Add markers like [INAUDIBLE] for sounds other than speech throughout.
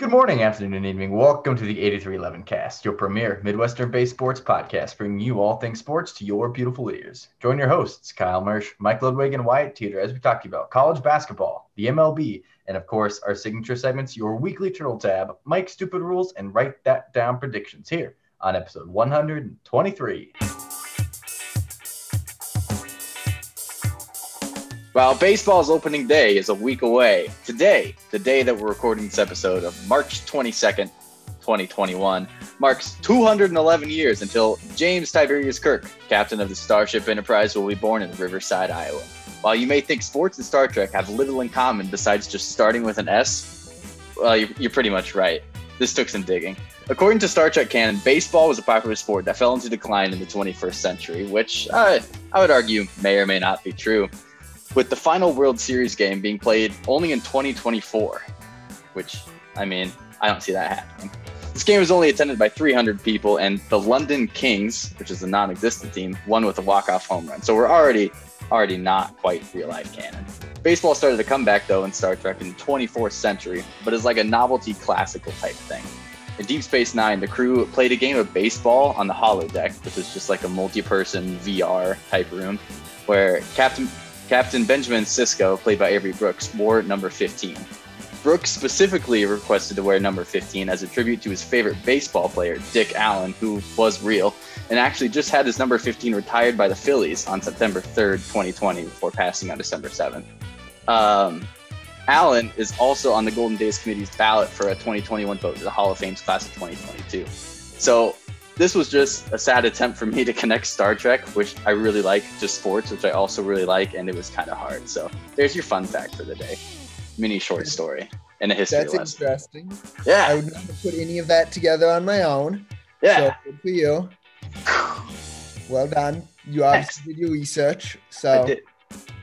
Good morning, afternoon, and evening. Welcome to the 8311 Cast, your premier Midwestern based sports podcast, bringing you all things sports to your beautiful ears. Join your hosts, Kyle Mersch, Mike Ludwig, and Wyatt Teeter, as we talk about college basketball, the MLB, and of course, our signature segments, your weekly turtle tab, Mike's Stupid Rules, and Write That Down predictions here on episode 123. While baseball's opening day is a week away, today, the day that we're recording this episode of March 22nd, 2021, marks 211 years until James Tiberius Kirk, captain of the Starship Enterprise, will be born in Riverside, Iowa. While you may think sports and Star Trek have little in common besides just starting with an S, well, you're, pretty much right. This took some digging. According to Star Trek canon, baseball was a popular sport that fell into decline in the 21st century, which uh, I would argue may or may not be true with the final World Series game being played only in 2024, which, I mean, I don't see that happening. This game was only attended by 300 people, and the London Kings, which is a non-existent team, won with a walk-off home run. So we're already, already not quite real-life canon. Baseball started to come back though in Star Trek in the 24th century, but it's like a novelty classical type thing. In Deep Space Nine, the crew played a game of baseball on the holodeck, which is just like a multi-person VR type room, where Captain Captain Benjamin Sisko, played by Avery Brooks, wore number 15. Brooks specifically requested to wear number 15 as a tribute to his favorite baseball player, Dick Allen, who was real, and actually just had his number 15 retired by the Phillies on September 3rd, 2020, before passing on December 7th. Um, Allen is also on the Golden Days Committee's ballot for a 2021 vote to the Hall of Fame's class of 2022. So this was just a sad attempt for me to connect Star Trek, which I really like, to sports, which I also really like, and it was kind of hard. So there's your fun fact for the day. Mini short story and a history That's lesson. interesting. Yeah. I would never put any of that together on my own. yeah. So good for you. [SIGHS] Well done. You obviously did your research. I So did.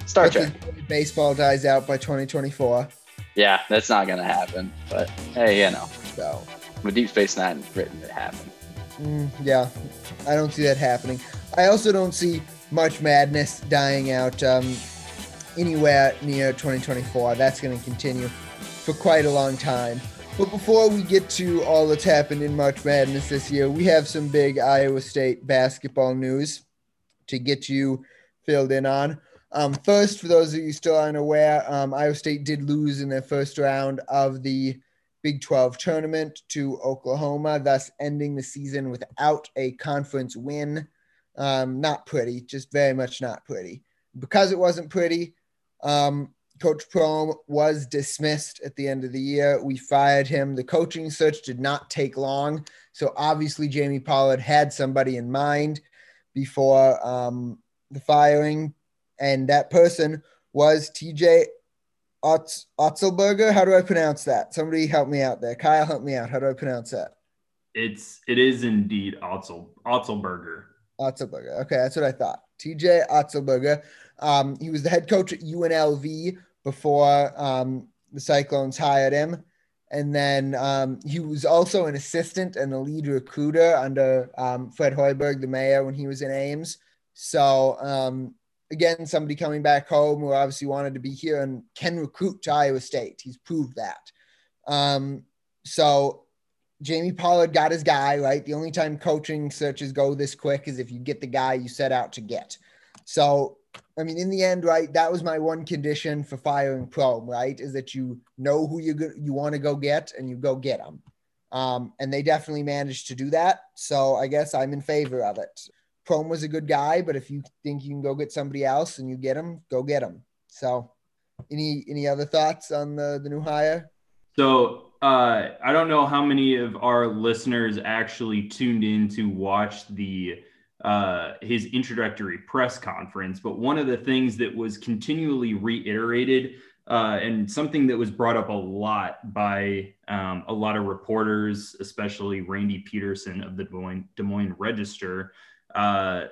Star Trek. baseball dies out by 2024. Yeah, that's not gonna happen. But hey, you know, So with Deep Space Nine written, it happened. Mm, yeah, I don't see that happening. I also don't see March Madness dying out um, anywhere near 2024. That's going to continue for quite a long time. But before we get to all that's happened in March Madness this year, we have some big Iowa State basketball news to get you filled in on. Um, first, for those of you still aren't aware, um, Iowa State did lose in their first round of the Big 12 tournament to Oklahoma, thus ending the season without a conference win. Um, not pretty, just very much not pretty. Because it wasn't pretty, um, Coach Prohm was dismissed at the end of the year. We fired him. The coaching search did not take long. So obviously, Jamie Pollard had somebody in mind before um, the firing. And that person was TJ Otz, Otzelberger. How do I pronounce that? Somebody help me out there. Kyle, help me out. How do I pronounce that? It's it is indeed Otzel Otzelberger. Otzelberger. Okay, that's what I thought. TJ Otzelberger. Um, he was the head coach at UNLV before um, the Cyclones hired him. And then um, he was also an assistant and a lead recruiter under um, Fred Hoiberg, the mayor, when he was in Ames. So, um, again, somebody coming back home who obviously wanted to be here and can recruit to Iowa State. He's proved that. Um, so, Jamie Pollard got his guy, right? The only time coaching searches go this quick is if you get the guy you set out to get. So, I mean, in the end, right? That was my one condition for firing Prohm, right? Is that you know who you you want to go get and you go get them. Um, and they definitely managed to do that. So I guess I'm in favor of it. Prohm was a good guy, but if you think you can go get somebody else and you get him, go get him. So, any any other thoughts on the the new hire? So uh, I don't know how many of our listeners actually tuned in to watch the uh, his introductory press conference, but one of the things that was continually reiterated uh, and something that was brought up a lot by um, a lot of reporters, especially Randy Peterson of the Des Moines, Des Moines Register, uh,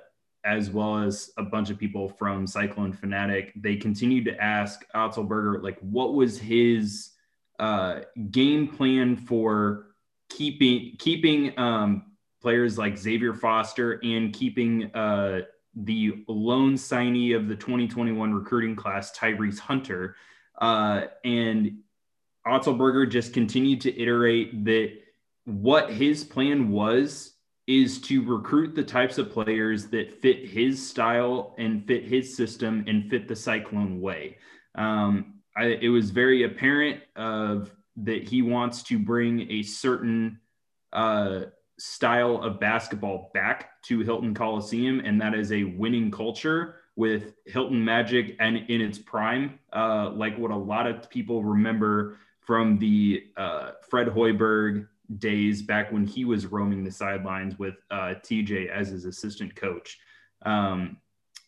as well as a bunch of people from Cyclone Fanatic, they continued to ask Otzelberger, like, what was his uh, game plan for keeping keeping um, players like Xavier Foster and keeping uh, the lone signee of the 2021 recruiting class, Tyrese Hunter. Uh, and Otzelberger just continued to iterate that what his plan was is to recruit the types of players that fit his style and fit his system and fit the Cyclone way. Um, I, it was very apparent of that he wants to bring a certain uh, style of basketball back to Hilton Coliseum, and that is a winning culture with Hilton Magic and in its prime, uh, like what a lot of people remember from the uh, Fred Hoiberg days back when he was roaming the sidelines with uh, TJ as his assistant coach. Um,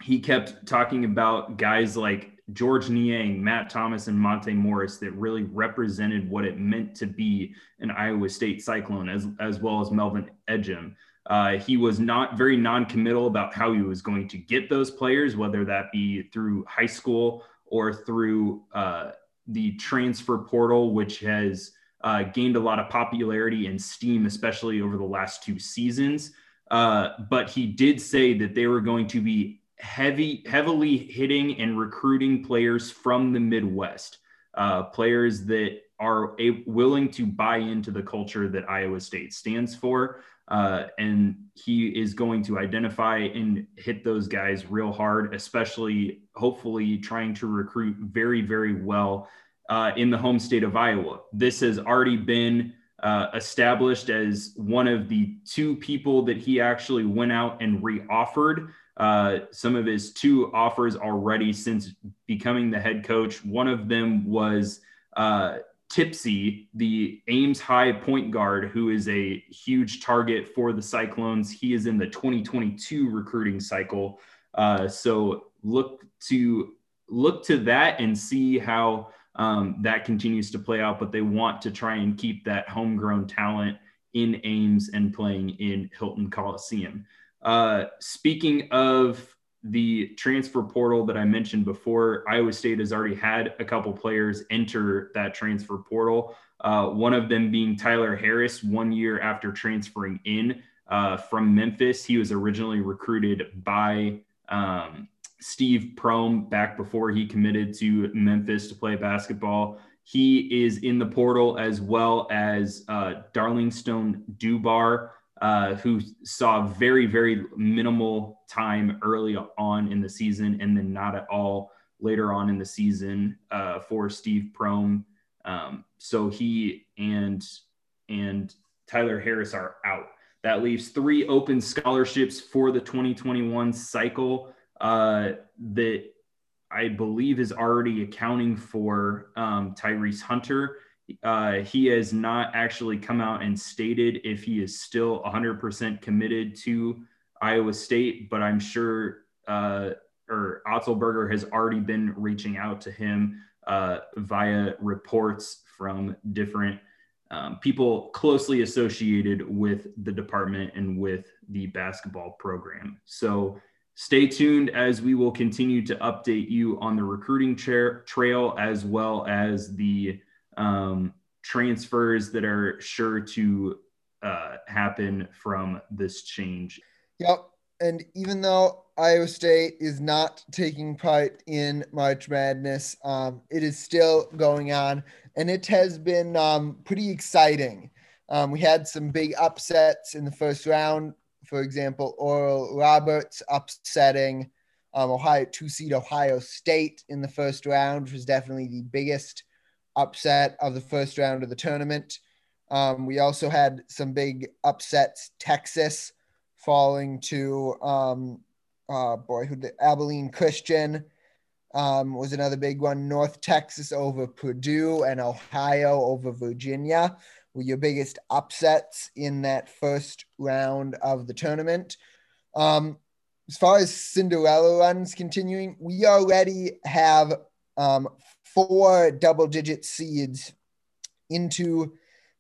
he kept talking about guys like Georges Niang, Matt Thomas, and Monte Morris that really represented what it meant to be an Iowa State Cyclone, as, as well as Melvin Ejim. Uh, he was not very non-committal about how he was going to get those players, whether that be through high school or through uh, the transfer portal, which has uh, gained a lot of popularity and steam, especially over the last two seasons. Uh, but he did say that they were going to be heavy, heavily hitting and recruiting players from the Midwest, uh, players that are a, willing to buy into the culture that Iowa State stands for. Uh, and he is going to identify and hit those guys real hard, especially hopefully trying to recruit very, very well uh, in the home state of Iowa. This has already been uh, established as one of the two people that he actually went out and reoffered uh, some of his two offers already since becoming the head coach. One of them was uh, Lipsey, the Ames High point guard, who is a huge target for the Cyclones. He is in the 2022 recruiting cycle. Uh, so look to look to that and see how um, that continues to play out. But they want to try and keep that homegrown talent in Ames and playing in Hilton Coliseum. Uh, speaking of the transfer portal that I mentioned before, Iowa State has already had a couple players enter that transfer portal. Uh, one of them being Tyler Harris, one year after transferring in uh, from Memphis. He was originally recruited by um, Steve Prohm back before he committed to Memphis to play basketball. He is in the portal as well as uh, Darlinstone Dubar uh, who saw very, very minimal time early on in the season and then not at all later on in the season uh, for Steve Prohm. Um, so he and and Tyler Harris are out. That leaves three open scholarships for the 2021 cycle uh, that I believe is already accounting for um, Tyrese Hunter uh, he has not actually come out and stated if he is still 100% committed to Iowa State, but I'm sure uh, or Otzelberger has already been reaching out to him uh, via reports from different um, people closely associated with the department and with the basketball program. So stay tuned as we will continue to update you on the recruiting tra- trail as well as the um, transfers that are sure to uh, happen from this change. Yep. And even though Iowa State is not taking part in March Madness, um, it is still going on, and it has been um, pretty exciting. Um, we had some big upsets in the first round. For example, Oral Roberts upsetting um, Ohio two seed Ohio State in the first round, which was definitely the biggest upset of the first round of the tournament. Um, we also had some big upsets. Texas falling to um, uh, boy, who the Abilene Christian um, was another big one. North Texas over Purdue and Ohio over Virginia were your biggest upsets in that first round of the tournament. Um, as far as Cinderella runs continuing, we already have um, four double digit seeds into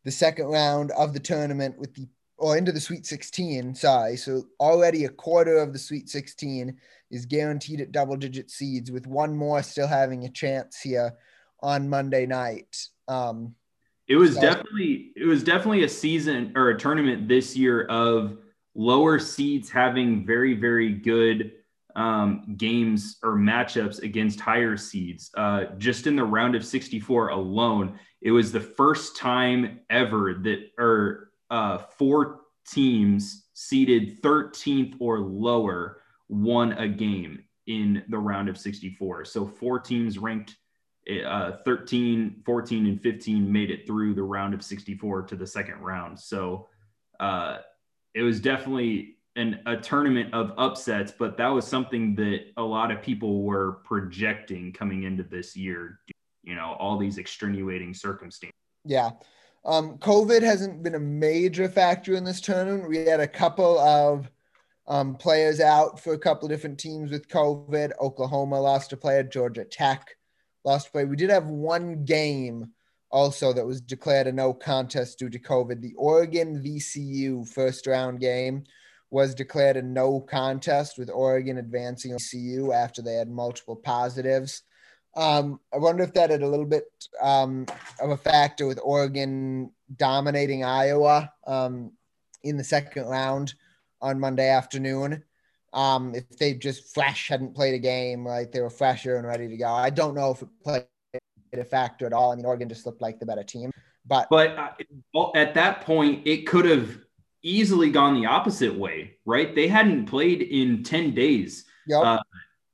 the second round of the tournament with the or into the Sweet 16. Sorry. So already a quarter of the Sweet 16 is guaranteed at double digit seeds, with one more still having a chance here on Monday night. Um, it was so- definitely it was definitely a season or a tournament this year of lower seeds having very very good um, games or matchups against higher seeds. Uh, just in the round of 64 alone, it was the first time ever that or uh, four teams seeded 13th or lower won a game in the round of 64. So four teams ranked uh, 13, 14, and 15 made it through the round of 64 to the second round. So uh, it was definitely an, a tournament of upsets, but that was something that a lot of people were projecting coming into this year. You know, all these extenuating circumstances. Yeah. Um, COVID hasn't been a major factor in this tournament. We had a couple of um, players out for a couple of different teams with COVID. Oklahoma lost a player, Georgia Tech lost a player. We did have one game also that was declared a no contest due to COVID. The Oregon VCU first round game was declared a no contest with Oregon advancing VCU after they had multiple positives. Um, I wonder if that had a little bit um, of a factor with Oregon dominating Iowa um, in the second round on Monday afternoon. Um, if they just fresh hadn't played a game, like they were fresher and ready to go. I don't know if it played a factor at all. I mean, Oregon just looked like the better team. But but uh, at that point, it could have easily gone the opposite way, right? They hadn't played in 10 days yep. uh,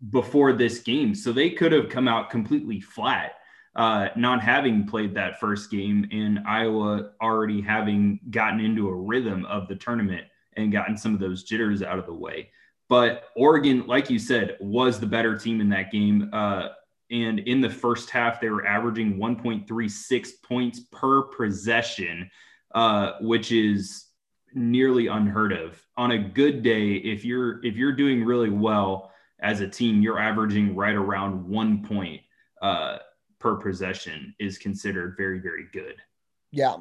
before this game. So they could have come out completely flat, uh, not having played that first game, and Iowa already having gotten into a rhythm of the tournament and gotten some of those jitters out of the way. But Oregon, like you said, was the better team in that game. Uh, and in the first half, they were averaging 1.36 points per possession, uh, which is nearly unheard of. On a good day, if you're if you're doing really well as a team, you're averaging right around one point uh, per possession is considered very very good. Yeah,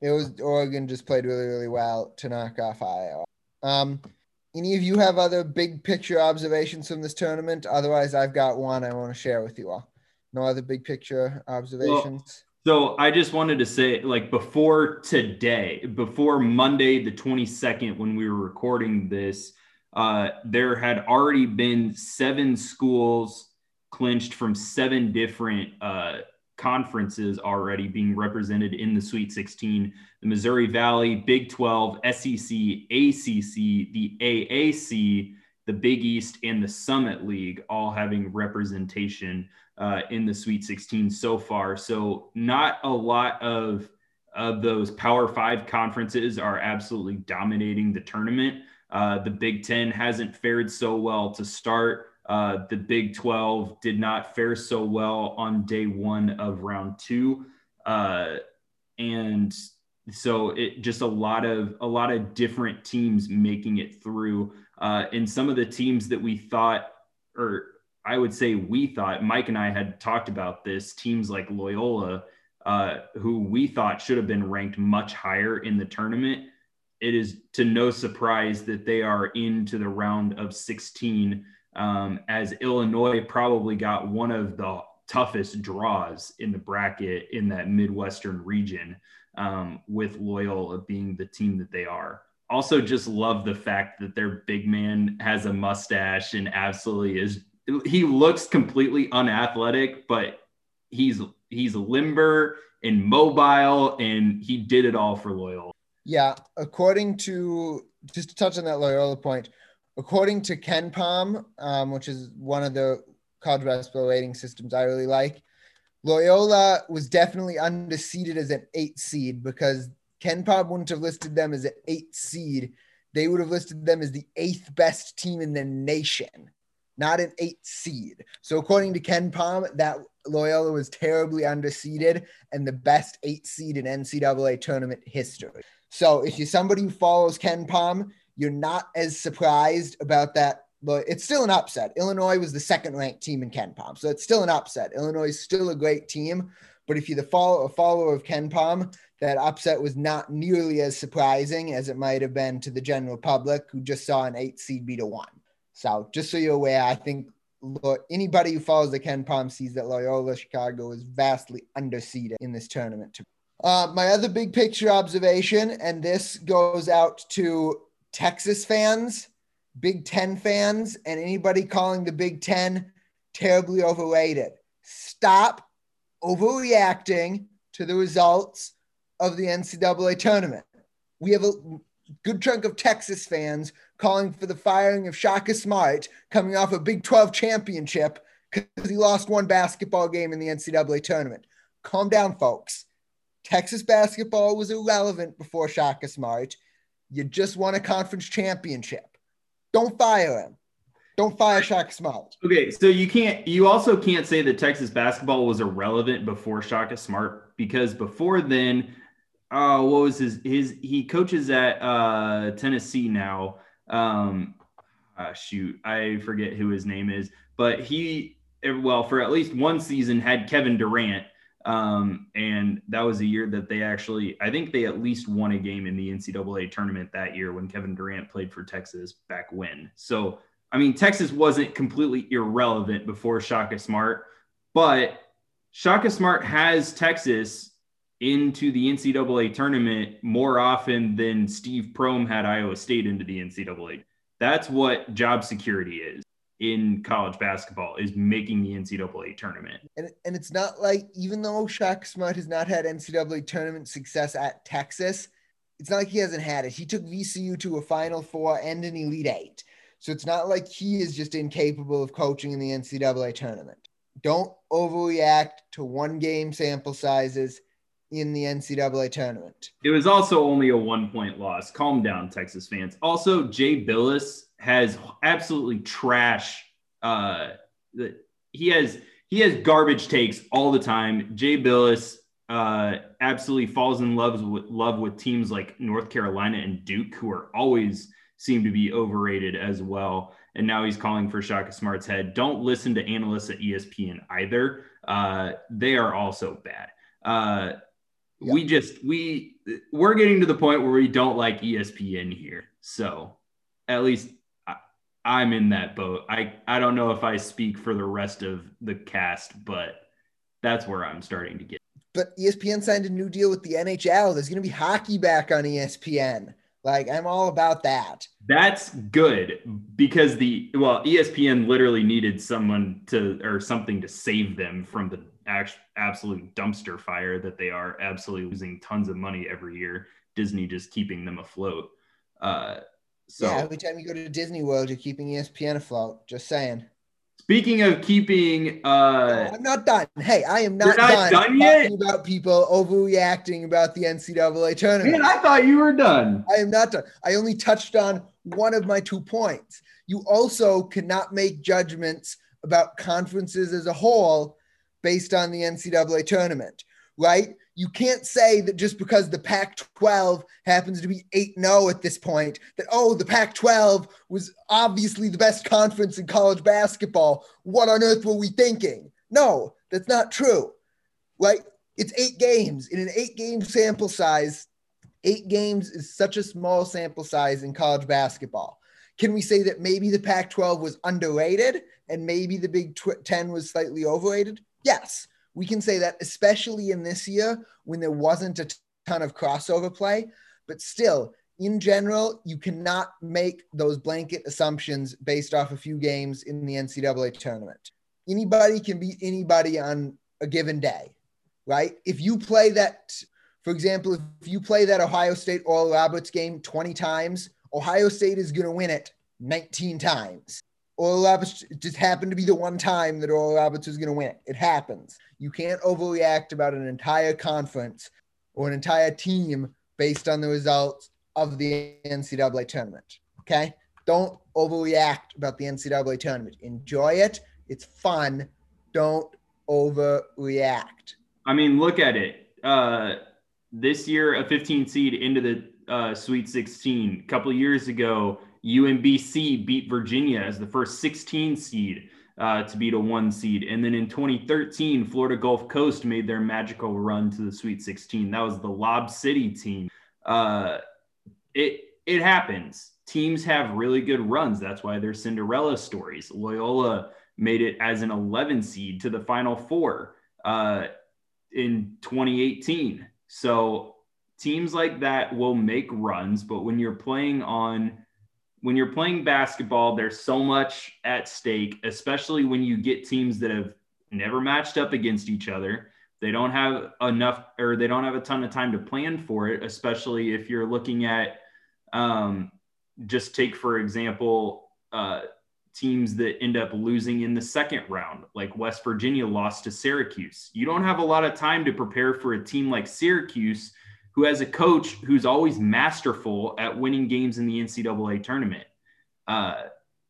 it was Oregon just played really really well to knock off Iowa. Um, any of you have other big picture observations from this tournament? Otherwise, I've got one I want to share with you all. No other big picture observations. So I just wanted to say, like before today, before Monday the 22nd, when we were recording this, uh, there had already been seven schools clinched from seven different uh, conferences already being represented in the Sweet 16 the Missouri Valley, Big 12, SEC, ACC, the AAC, the Big East, and the Summit League all having representation uh, in the Sweet 16 so far. So not a lot of of those Power Five conferences are absolutely dominating the tournament. Uh, the Big Ten hasn't fared so well to start. Uh, the Big 12 did not fare so well on day one of round two. Uh, and so it just a lot of a lot of different teams making it through uh, and some of the teams that we thought or I would say we thought Mike and I had talked about this teams like Loyola, uh, who we thought should have been ranked much higher in the tournament. It is to no surprise that they are into the round of 16, um, as Illinois probably got one of the toughest draws in the bracket in that Midwestern region, um, with Loyola being the team that they are also just love the fact that their big man has a mustache and absolutely is he looks completely unathletic, but he's he's limber and mobile, and he did it all for Loyola. Yeah, according to just to touch on that Loyola point, according to KenPom, um, which is one of the college basketball rating systems I really like, Loyola was definitely underseeded as an eight seed because KenPom wouldn't have listed them as an eight seed. They would have listed them as the eighth best team in the nation not an eight seed. So according to KenPom, that Loyola was terribly underseeded and the best eight seed in NCAA tournament history. So if you're somebody who follows KenPom, you're not as surprised about that. But it's still an upset. Illinois was the second ranked team in KenPom. So it's still an upset. Illinois is still a great team. But if you're the follow, a follower of KenPom, that upset was not nearly as surprising as it might have been to the general public who just saw an eight seed beat a one. So just so you're aware, I think anybody who follows the KenPom sees that Loyola Chicago is vastly underseeded in this tournament. Uh, my other big picture observation, and this goes out to Texas fans Big Ten fans and anybody calling the Big Ten terribly overrated. Stop overreacting to the results of the NCAA tournament. We have a good chunk of Texas fans calling for the firing of Shaka Smart coming off a Big 12 championship because he lost one basketball game in the NCAA tournament. Calm down, folks. Texas basketball was irrelevant before Shaka Smart. You just won a conference championship. Don't fire him. Don't fire Shaka Smart. Okay, so you can't. You also can't say that Texas basketball was irrelevant before Shaka Smart because before then, uh, what was his his? He coaches at uh, Tennessee now. Um, uh, shoot, I forget who his name is, but he well for at least one season had Kevin Durant um, and that was a year that they actually, I think they at least won a game in the NCAA tournament that year when Kevin Durant played for Texas back when. So, I mean, Texas wasn't completely irrelevant before Shaka Smart, but Shaka Smart has Texas into the NCAA tournament more often than Steve Prohm had Iowa State into the NCAA. That's what job security is in college basketball is making the NCAA tournament. And, and it's not like, even though Shaka Smart has not had NCAA tournament success at Texas, it's not like he hasn't had it. He took VCU to a Final Four and an Elite Eight. So it's not like he is just incapable of coaching in the NCAA tournament. Don't overreact to one game sample sizes in the NCAA tournament. It was also only a one point loss. Calm down, Texas fans. Also, Jay Bilas has absolutely trash. Uh, the, he has he has garbage takes all the time. Jay Bilas uh, absolutely falls in love with love with teams like North Carolina and Duke, who are always seem to be overrated as well. And now he's calling for Shaka Smart's head. Don't listen to analysts at ESPN either. Uh, they are also bad. Uh, yeah. We just we we're getting to the point where we don't like ESPN here. So at least I'm in that boat. I I don't know if I speak for the rest of the cast, but that's where I'm starting to get. But ESPN signed a new deal with the NHL. There's going to be hockey back on ESPN. Like I'm all about that. That's good because the well ESPN literally needed someone to or something to save them from the absolute dumpster fire that they are absolutely losing tons of money every year. Disney just keeping them afloat. Uh, so yeah, every time you go to Disney World, you're keeping ESPN afloat. Just saying. Speaking of keeping, uh, no, I'm not done. Hey, I am not, not done, done yet? talking about people overreacting about the NCAA tournament. Man, I thought you were done. I am not done. I only touched on one of my two points. You also cannot make judgments about conferences as a whole based on the NCAA tournament, right? you can't say that just because the Pac 12 happens to be 8 0 at this point, that, oh, the Pac 12 was obviously the best conference in college basketball. What on earth were we thinking? No, that's not true, right? It's eight games in an eight game sample size. Eight games is such a small sample size in college basketball. Can we say that maybe the Pac 12 was underrated and maybe the Big 10 was slightly overrated? Yes we can say that, especially in this year when there wasn't a ton of crossover play. But still, in general, you cannot make those blanket assumptions based off a few games in the NCAA tournament. Anybody can beat anybody on a given day, right? If you play that, for example, if you play that Ohio State Oral Roberts game 20 times, Ohio State is going to win it 19 times. Oral Roberts just happened to be the one time that Oral Roberts was going to win it. It happens. You can't overreact about an entire conference or an entire team based on the results of the NCAA tournament. Okay? Don't overreact about the NCAA tournament. Enjoy it. It's fun. Don't overreact. I mean, look at it. Uh, this year, a 15 seed into the uh, Sweet 16. A couple years ago, UMBC beat Virginia as the first 16 seed uh, to beat a one seed. And then in 2013, Florida Gulf Coast made their magical run to the Sweet 16. That was the Lob City team. Uh, it it happens. Teams have really good runs. That's why they're Cinderella stories. Loyola made it as an 11 seed to the Final Four uh, in 2018. So teams like that will make runs, but when you're playing on when you're playing basketball, there's so much at stake, especially when you get teams that have never matched up against each other. They don't have enough or they don't have a ton of time to plan for it, especially if you're looking at um, just take, for example, uh, teams that end up losing in the second round, like West Virginia lost to Syracuse. You don't have a lot of time to prepare for a team like Syracuse who has a coach who's always masterful at winning games in the NCAA tournament. Uh,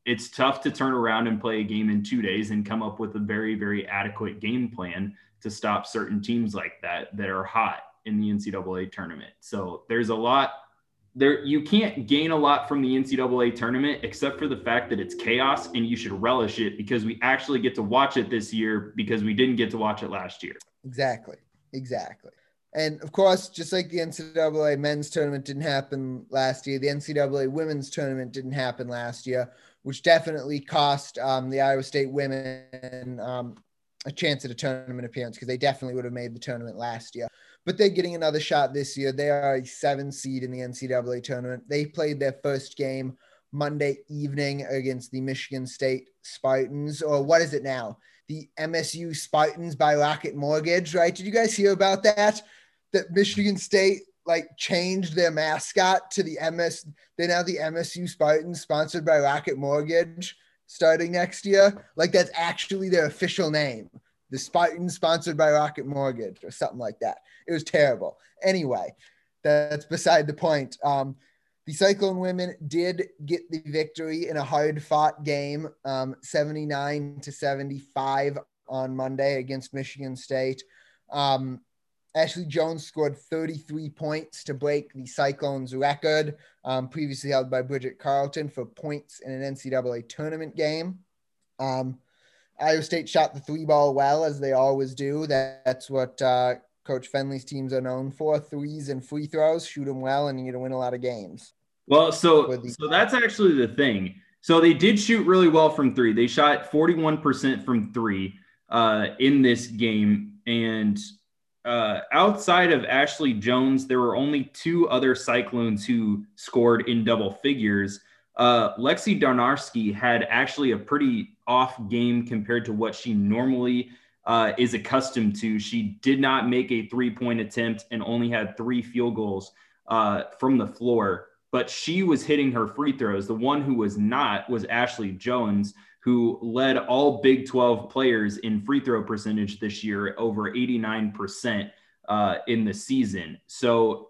it's tough to turn around and play a game in two days and come up with a very, very adequate game plan to stop certain teams like that that are hot in the NCAA tournament. So there's a lot there. You can't gain a lot from the NCAA tournament except for the fact that it's chaos and you should relish it because we actually get to watch it this year because we didn't get to watch it last year. Exactly. Exactly. And of course, just like the NCAA men's tournament didn't happen last year, the NCAA women's tournament didn't happen last year, which definitely cost um, the Iowa State women um, a chance at a tournament appearance because they definitely would have made the tournament last year. But they're getting another shot this year. They are a seven seed in the NCAA tournament. They played their first game Monday evening against the Michigan State Spartans, or what is it now? The MSU Spartans by Rocket Mortgage, right? Did you guys hear about that? That Michigan State like changed their mascot to the MS. They're now the MSU Spartans, sponsored by Rocket Mortgage, starting next year. Like that's actually their official name. The Spartans, sponsored by Rocket Mortgage, or something like that. It was terrible. Anyway, that's beside the point. Um, the Cyclone women did get the victory in a hard fought game, um, 79 to 75 on Monday against Michigan State. Um, Ashley Joens scored 33 points to break the Cyclones record, um, previously held by Bridget Carlton for points in an NCAA tournament game. Um, Iowa State shot the three ball well, as they always do. That, that's what uh, Coach Fennelly's teams are known for threes and free throws, shoot them well, and you're going to win a lot of games. Well, so, the- so that's actually the thing. So they did shoot really well from three. They shot 41% from three uh, in this game. And uh, outside of Ashley Joens, there were only two other Cyclones who scored in double figures. Uh, Lexi Donarski had actually a pretty off game compared to what she normally uh, is accustomed to. She did not make a three point attempt and only had three field goals uh, from the floor, but she was hitting her free throws. The one who was not was Ashley Joens, who led all Big 12 players in free throw percentage this year, over 89% uh, in the season. So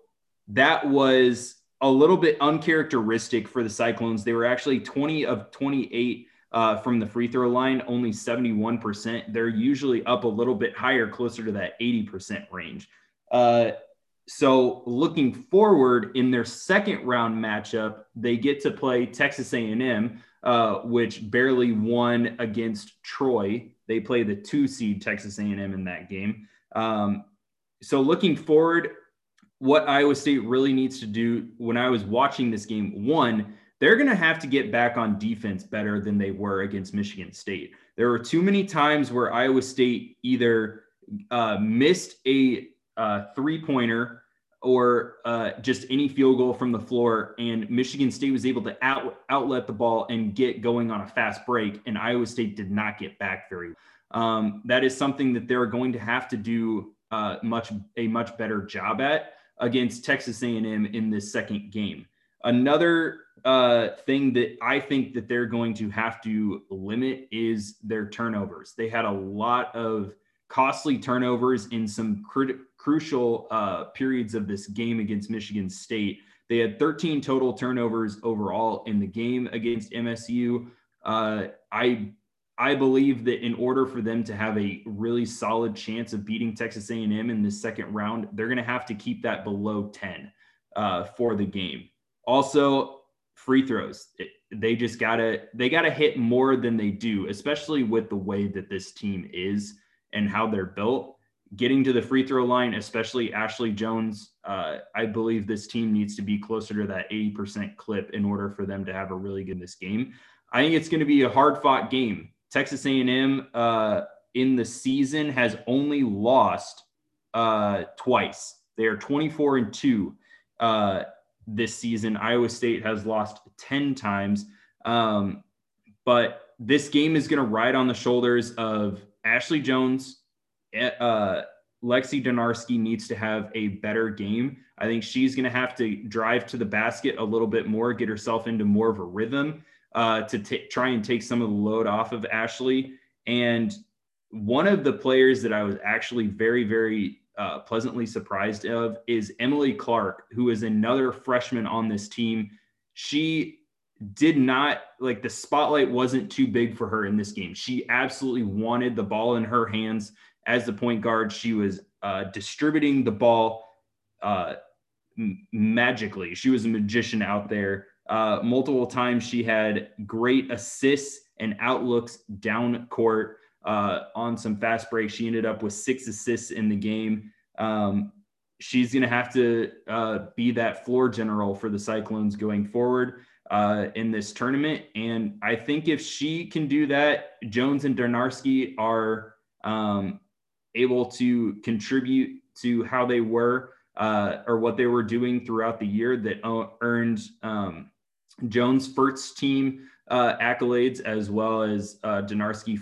that was a little bit uncharacteristic for the Cyclones. They were actually 20 of 28 uh, from the free throw line, only 71%. They're usually up a little bit higher, closer to that 80% range. Uh, so looking forward in their second round matchup, they get to play Texas A&M, uh, which barely won against Troy. They play the two seed Texas A&M in that game. Um, so looking forward, what Iowa State really needs to do when I was watching this game, one, they're going to have to get back on defense better than they were against Michigan State. There were too many times where Iowa State either uh, missed a uh, three pointer or uh, just any field goal from the floor. And Michigan State was able to out, outlet the ball and get going on a fast break. And Iowa State did not get back very. Um, that is something that they're going to have to do uh, much a much better job at against Texas A&M in this second game. Another uh, thing that I think that they're going to have to limit is their turnovers. They had a lot of costly turnovers in some crucial uh, periods of this game against Michigan State. They had 13 total turnovers overall in the game against MSU. Uh, I I believe that in order for them to have a really solid chance of beating Texas A&M in the second round, they're going to have to keep that below 10 uh, for the game. Also, free throws. It, they just gotta they gotta hit more than they do, especially with the way that this team is and how they're built getting to the free throw line, especially Ashley Joens, uh, I believe this team needs to be closer to that 80% clip in order for them to have a really good this game. I think it's going to be a hard fought game. Texas A&M uh, in the season has only lost uh, twice. They are 24 and two uh, this season. Iowa State has lost 10 times. Um, but this game is going to ride on the shoulders of Ashley Joens. Eh, uh, Lexi Donarski needs to have a better game. I think she's going to have to drive to the basket a little bit more, get herself into more of a rhythm uh, to t- try and take some of the load off of Ashley. And one of the players that I was actually very, very uh, pleasantly surprised of is Emily Clark, who is another freshman on this team. She did not like the spotlight wasn't too big for her in this game. She absolutely wanted the ball in her hands as the point guard. She was uh, distributing the ball uh, m- magically. She was a magician out there. Uh, multiple times she had great assists and outlooks down court uh, on some fast breaks. She ended up with six assists in the game. Um, she's going to have to uh, be that floor general for the Cyclones going forward uh, in this tournament. And I think if she can do that, Joens and Donarski are um, able to contribute to how they were uh, or what they were doing throughout the year that earned um, Joens' first team uh, accolades as well as uh,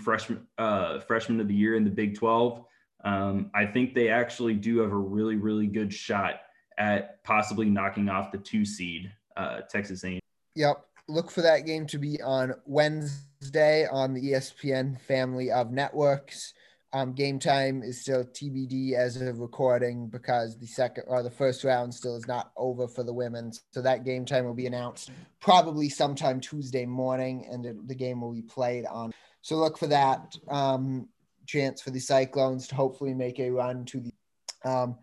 freshman uh, freshman of the year in the Big 12. Um, I think they actually do have a really really good shot at possibly knocking off the two seed uh, Texas A&M. Yep. Look for that game to be on Wednesday on the ESPN family of networks. Um, game time is still TBD as of recording because the second or the first round still is not over for the women. So that game time will be announced probably sometime Tuesday morning, and it, the game will be played on. So look for that um, chance for the Cyclones to hopefully make a run to the. Um,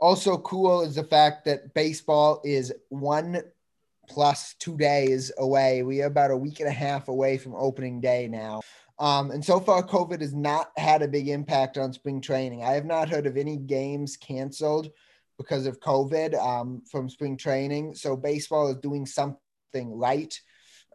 also cool is the fact that baseball is one plus two days away. We are about a week and a half away from opening day now. Um, and so far, COVID has not had a big impact on spring training. I have not heard of any games canceled because of COVID um, from spring training. So baseball is doing something right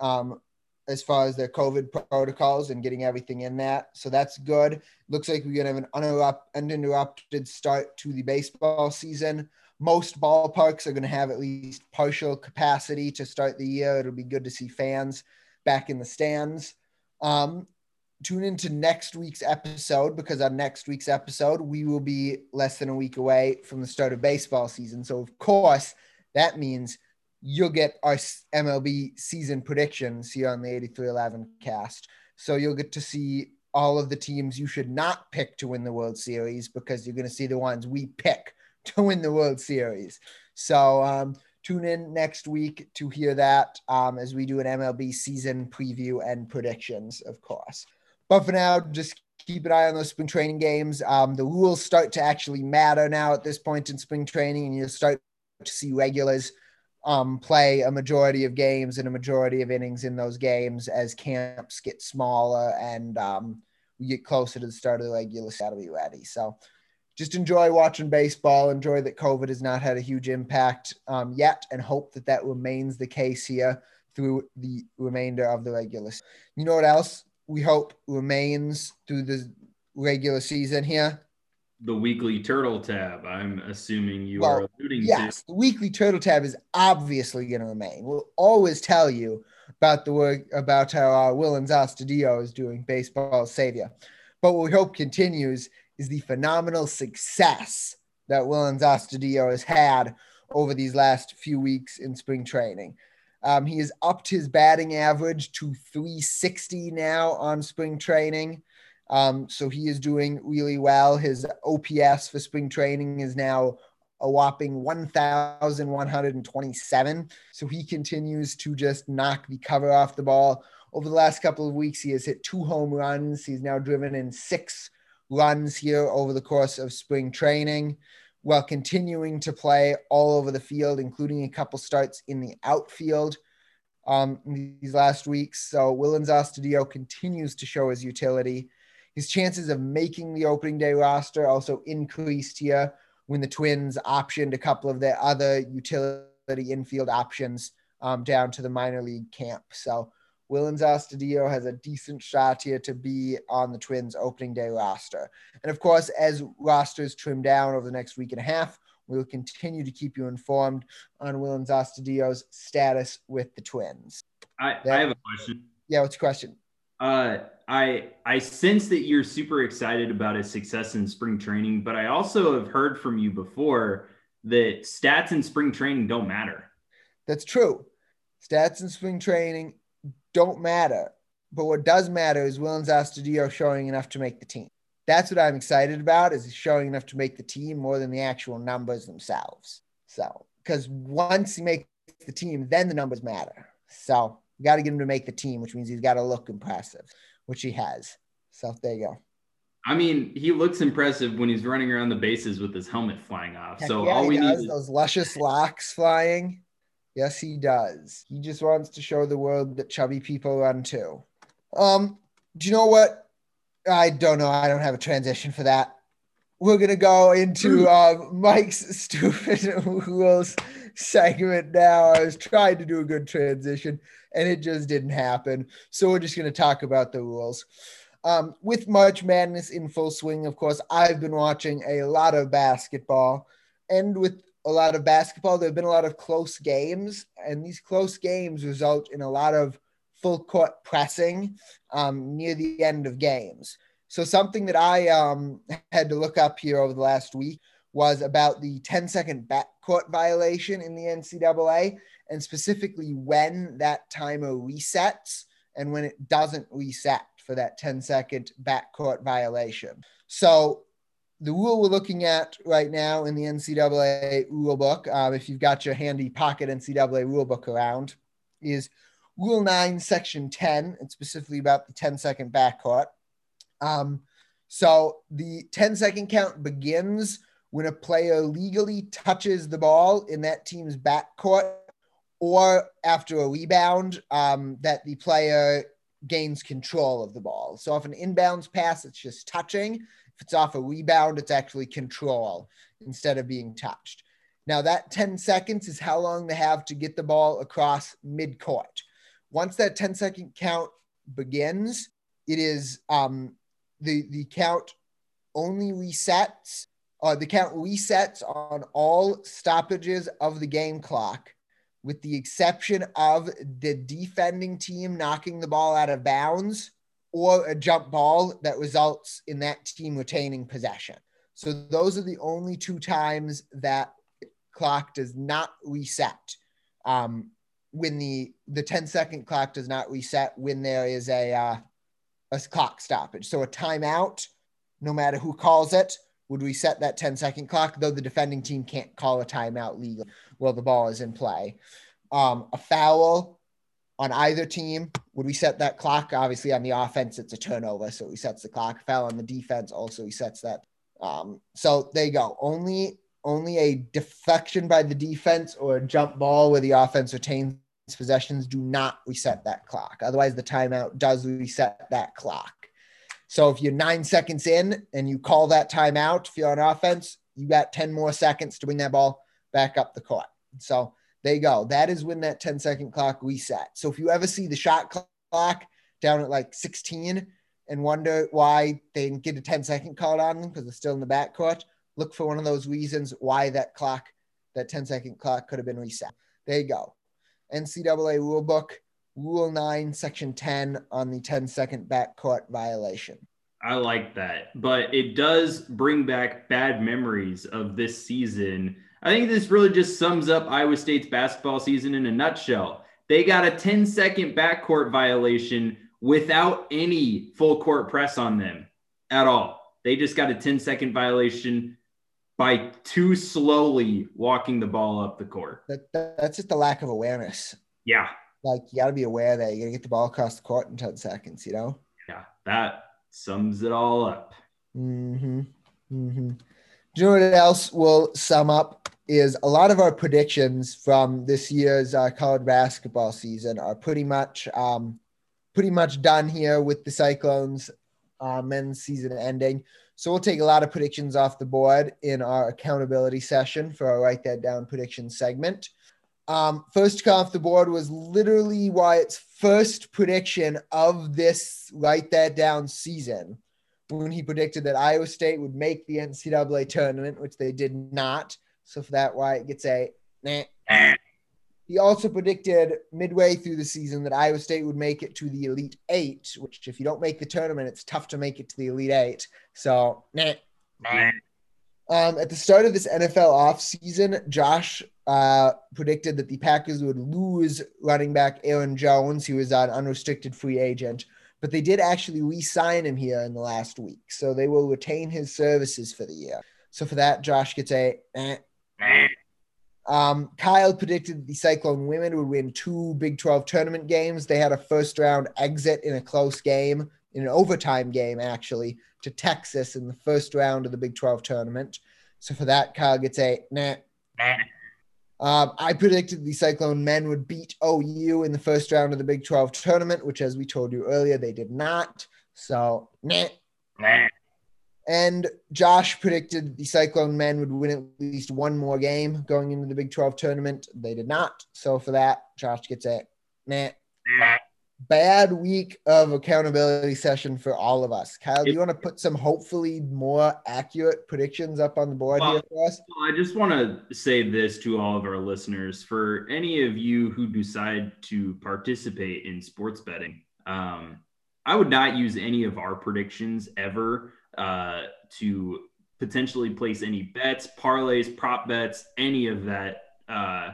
um, as far as their COVID protocols and getting everything in that. So that's good. Looks like we're going to have an uninterrupted start to the baseball season most ballparks are going to have at least partial capacity to start the year. It'll be good to see fans back in the stands. Um, tune into next week's episode because on next week's episode, we will be less than a week away from the start of baseball season. So, of course, that means you'll get our MLB season predictions here on the 8311 cast. So, you'll get to see all of the teams you should not pick to win the World Series because you're going to see the ones we pick [LAUGHS] to win the World Series. So um, tune in next week to hear that um, as we do an MLB season preview and predictions, of course. But for now, just keep an eye on those spring training games. Um, the rules start to actually matter now at this point in spring training, and you'll start to see regulars um, play a majority of games and a majority of innings in those games as camps get smaller and um, we get closer to the start of the regular season be ready. So just enjoy watching baseball. Enjoy that COVID has not had a huge impact um, yet, and hope that that remains the case here through the remainder of the regular. Season. You know what else we hope remains through the regular season here? The weekly turtle tab. I'm assuming you well, are alluding yes, to. the weekly turtle tab is obviously going to remain. We'll always tell you about the work about how our Willians Astudillo is doing baseball savior. But what we hope continues is the phenomenal success that Willians Astudillo has had over these last few weeks in spring training. Um, he has upped his batting average to 360 now on spring training. Um, so he is doing really well. His OPS for spring training is now a whopping 1,127. So he continues to just knock the cover off the ball. Over the last couple of weeks, he has hit two home runs. He's now driven in six runs here over the course of spring training while continuing to play all over the field, including a couple starts in the outfield um, these last weeks. So Willians Astudillo continues to show his utility. His chances of making the opening day roster also increased here when the Twins optioned a couple of their other utility infield options um, down to the minor league camp. So Willians Astudillo has a decent shot here to be on the Twins opening day roster. And of course, as rosters trim down over the next week and a half, We will continue to keep you informed on Willians Astudillo's status with the Twins. I, I have a question. Yeah, what's your question? Uh, I I sense that you're super excited about his success in spring training, but I also have heard from you before that stats in spring training don't matter. That's true. Stats in spring training don't matter. But what does matter is Willians Astudillo showing enough to make the team. That's what I'm excited about is showing enough to make the team more than the actual numbers themselves. So, because once he makes the team, then the numbers matter. So, you got to get him to make the team, which means he's got to look impressive, which he has. So, there you go. I mean, he looks impressive when he's running around the bases with his helmet flying off. Heck so yeah, all he we does. need is those luscious locks flying. Yes, he does. He just wants to show the world that chubby people run too. Um, do you know what? I don't know. I don't have a transition for that. We're gonna go into [LAUGHS] uh, Mike's [LAUGHS] stupid rules segment now. I was trying to do a good transition, and it just didn't happen. So we're just gonna talk about the rules. Um, with March Madness in full swing, of course, I've been watching a lot of basketball, and with a lot of basketball, there have been a lot of close games, and these close games result in a lot of full court pressing um, near the end of games. So, something that I um, had to look up here over the last week was about the 10 second backcourt violation in the NCAA, and specifically when that timer resets and when it doesn't reset for that 10 second backcourt violation. So, the rule we're looking at right now in the NCAA rulebook, um, if you've got your handy pocket NCAA rulebook around, is Rule 9, Section 10. It's specifically about the 10 second backcourt. Um, so the 10 second count begins when a player legally touches the ball in that team's backcourt or after a rebound um, that the player gains control of the ball. So if an inbounds pass, it's just touching. If it's off a rebound, it's actually control instead of being touched. Now, that 10 seconds is how long they have to get the ball across midcourt. Once that 10 second count begins, it is um, the, the count only resets, uh, the count resets on all stoppages of the game clock, with the exception of the defending team knocking the ball out of bounds or a jump ball that results in that team retaining possession. So those are the only two times that clock does not reset. Um, when the the 10 second clock does not reset when there is a uh, a clock stoppage. So a timeout, no matter who calls it, would reset that 10 second clock, though the defending team can't call a timeout legally while the ball is in play. Um, a foul on either team would we set that clock. Obviously, on the offense, it's a turnover, so he sets the clock. Foul on the defense also he sets that. Um, so there you go. Only only a deflection by the defense or a jump ball where the offense retains possessions do not reset that clock. Otherwise, the timeout does reset that clock. So if you're nine seconds in and you call that timeout, if you're on offense, you got 10 more seconds to bring that ball back up the court. So there you go. That is when that 10 second clock resets. So if you ever see the shot clock down at like 16 and wonder why they didn't get a 10 second call on them because they're still in the backcourt, look for one of those reasons why that clock, that 10 second clock could have been reset. There you go. NCAA rulebook, Rule 9, Section 10 on the 10 second backcourt violation. I like that, but it does bring back bad memories of this season. I think this really just sums up Iowa State's basketball season in a nutshell. They got a 10 second backcourt violation without any full court press on them at all. They just got a 10 second violation by too slowly walking the ball up the court. That, that, that's just the lack of awareness. Yeah. Like you got to be aware that you got to get the ball across the court in 10 seconds, you know? Yeah. That sums it all up. Mm-hmm. Mm-hmm. Do you know what else will sum up is a lot of our predictions from this year's uh, college basketball season are pretty much um, pretty much done here with the Cyclones uh, men's season ending. So we'll take a lot of predictions off the board in our accountability session for our write that down prediction segment. Um, first off the board was literally Wyatt's first prediction of this write that down season when he predicted that Iowa State would make the NCAA tournament, which they did not. So for that, Wyatt gets a nah. He also predicted midway through the season that Iowa State would make it to the Elite Eight, which, if you don't make the tournament, it's tough to make it to the Elite Eight. So, nah. Um, at the start of this NFL offseason, Josh uh, predicted that the Packers would lose running back Aaron Jones, who was an unrestricted free agent, but they did actually re sign him here in the last week. So they will retain his services for the year. So for that, Josh gets a. Eh. Um, Kyle predicted the Cyclone women would win two Big 12 tournament games. They had a first round exit in a close game, in an overtime game, actually, to Texas in the first round of the Big 12 tournament. So for that, Kyle gets a nah. Um, I predicted the Cyclone men would beat OU in the first round of the Big 12 tournament, which, as we told you earlier, they did not. So, nah. And Josh predicted the Cyclone men would win at least one more game going into the Big 12 tournament. They did not. So for that, Josh gets a nah. Bad week of accountability session for all of us. Kyle, do you want to put some hopefully more accurate predictions up on the board Well, here for us? I just want to say this to all of our listeners for any of you who decide to participate in sports betting, um, I would not use any of our predictions ever uh, to potentially place any bets, parlays, prop bets, any of that. Uh,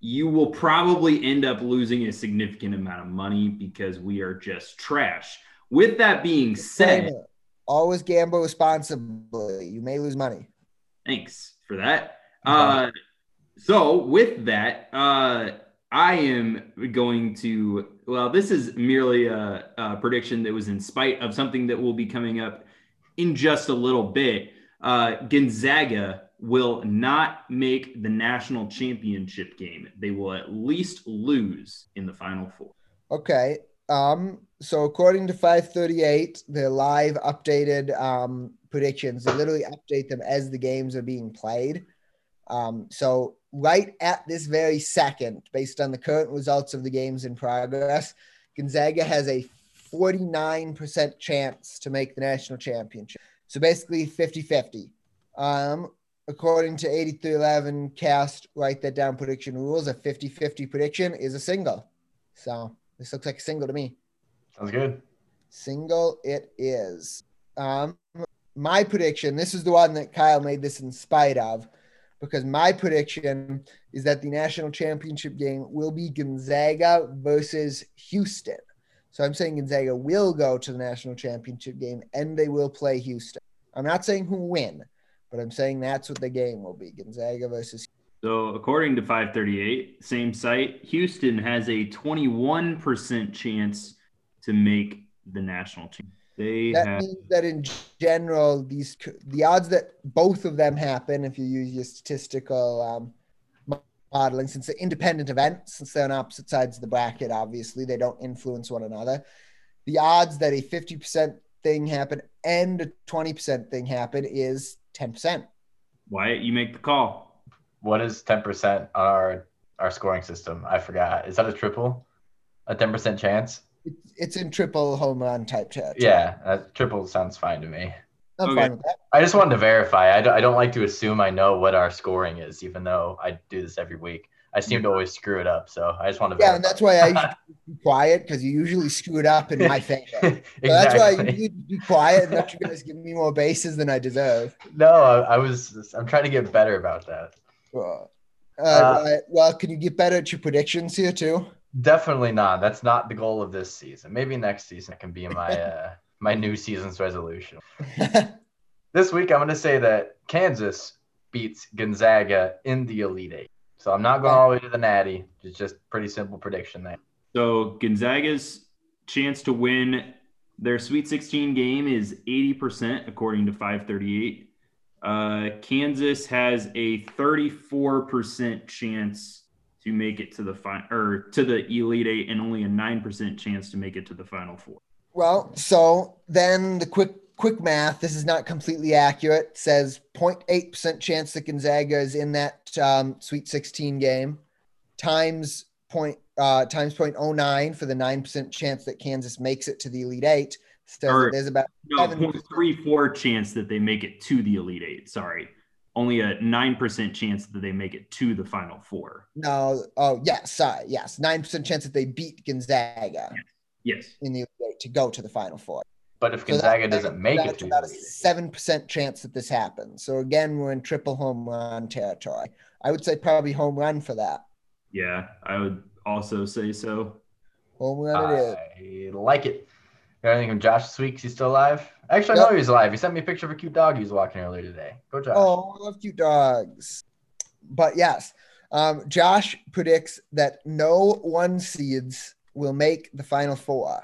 you will probably end up losing a significant amount of money because we are just trash. With that being said, Always gamble responsibly. You may lose money. Thanks for that. Uh, so with that, uh, I am going to. Well, this is merely a, a prediction that was in spite of something that will be coming up in just a little bit. Uh, Gonzaga will not make the national championship game. They will at least lose in the final four. Okay. Um, so according to 538, the live updated um, predictions, they literally update them as the games are being played. Um, so right at this very second, based on the current results of the games in progress, Gonzaga has a 49% chance to make the national championship. So basically 50-50. Um, according to 8311 cast, write that down prediction rules, a 50-50 prediction is a single. So this looks like a single to me. Sounds good. Single it is. Um, my prediction, this is the one that Kyle made this in spite of, because my prediction is that the national championship game will be Gonzaga versus Houston. So I'm saying Gonzaga will go to the national championship game and they will play Houston. I'm not saying who win, but I'm saying that's what the game will be Gonzaga versus So, according to 538, same site, Houston has a 21% chance to make the national team. They That have means that in general, these the odds that both of them happen, if you use your statistical um, modeling, since they're independent events, since they're on opposite sides of the bracket, obviously they don't influence one another. The odds that a fifty percent thing happen and a twenty percent thing happen is ten percent. Wyatt, you make the call. What is 10% on our our scoring system? I forgot. Is that a triple? A 10% chance? It's, it's in triple home run type chat. Yeah, uh, triple sounds fine to me. I'm Okay. fine with that. I just wanted to verify. I don't, I don't like to assume I know what our scoring is, even though I do this every week. I seem to always screw it up, so I just want to Yeah, verify. and that's why I [LAUGHS] be quiet because you usually screw it up in my [LAUGHS] favor. exactly. So that's why I usually be quiet and let you guys give me more bases than I deserve. No, I, I was. I'm trying to get better about that. Uh, Uh, right. well, can you get better at your predictions here too? Definitely not. That's not the goal of this season. Maybe next season it can be my [LAUGHS] uh, my new season's resolution. [LAUGHS] This week I'm going to say that Kansas beats Gonzaga in the Elite Eight. So I'm not going all the way to the Natty. It's just pretty simple prediction there. So, Gonzaga's chance to win their Sweet 16 game is 80%, according to 538. Uh, Kansas has a 34% chance to make it to the final or to the Elite Eight, and only a 9% chance to make it to the Final Four. Well, so then the quick quick math. This is not completely accurate. Says 0.8 percent chance that Gonzaga is in that um, Sweet 16 game, times point uh, times 0.09 for the nine percent chance that Kansas makes it to the Elite Eight. So there's about No, Seven. 0.34 chance that they make it to the Elite Eight. Sorry. only a 9% chance that they make it to the final four. No, oh yes, sorry, yes, nine percent chance that they beat Gonzaga Yes. In the Elite Eight to go to the Final Four. But if So Gonzaga that- doesn't make it That's to about a the Elite Eight- seven percent chance that this happens. So again, we're in triple home run territory. I would say probably home run for that. Yeah, I would also say so. Home run it is. I like it. Got anything from Josh this week? Is he still alive? Actually, I know he's alive. He sent me a picture of a cute dog he was walking earlier today. Go, Josh. Oh, I love cute dogs. But yes, um, Josh predicts that no one seeds will make the final four.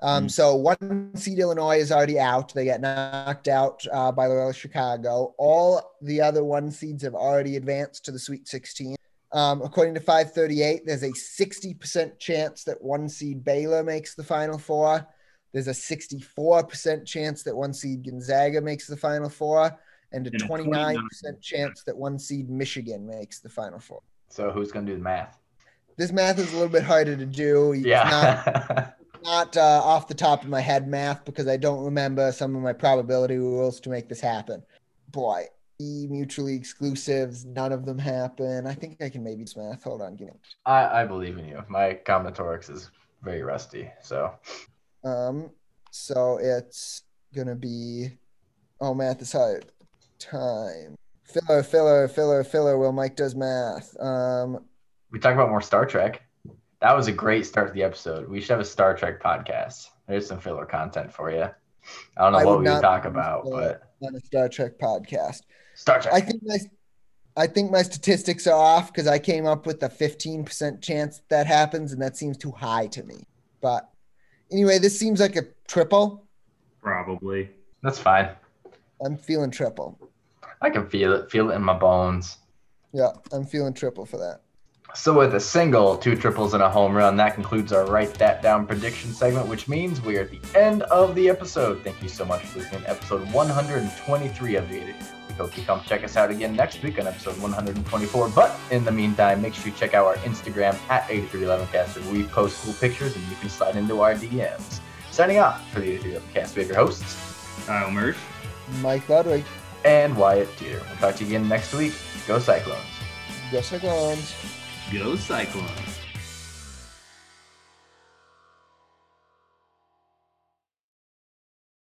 Um, Mm. So one seed Illinois is already out. They get knocked out uh, by Loyola Chicago. All the other one seeds have already advanced to the Sweet 16. Um, according to 538, there's a 60% chance that one seed Baylor makes the final four. There's a 64% chance that one seed Gonzaga makes the final four, And a 29% chance that one seed Michigan makes the final four. So who's gonna do the math? This math is a little bit harder to do. It's not, Yeah. [LAUGHS] not uh, off the top of my head math because I don't remember some of my probability rules to make this happen. Boy, E mutually exclusives, none of them happen. I think I can maybe do math. Hold on, give me. I, I believe in you. My combinatorics is very rusty. So Um, so it's gonna be. Oh, math is hard. Time. Filler, filler, filler, filler. While Mike does math. Um, we talk about more Star Trek. That was a great start to the episode. We should have a Star Trek podcast. There's some filler content for you. I don't know I what we would talk about, but on a Star Trek podcast. Star Trek. I think my, I think my statistics are off because I came up with a 15% chance that happens, and that seems too high to me. But anyway, this seems like a triple. Probably. That's fine. I'm feeling triple. I can feel it. Feel it in my bones. Yeah, I'm feeling triple for that. So with a single, two triples, and a home run, that concludes our Write That Down prediction segment, which means we are at the end of the episode. Thank you so much for listening to episode 123 of the Edit. We hope you come check us out again next week on episode 124. But in the meantime, make sure you check out our Instagram at 8311cast where we post cool pictures and you can slide into our DMs. Signing off for the 8311cast, we have your hosts Kyle Mersch. Mike Ludwig, and Wyatt Teeter. We'll talk to you again next week. Go Cyclones. go Cyclones. Go Cyclones.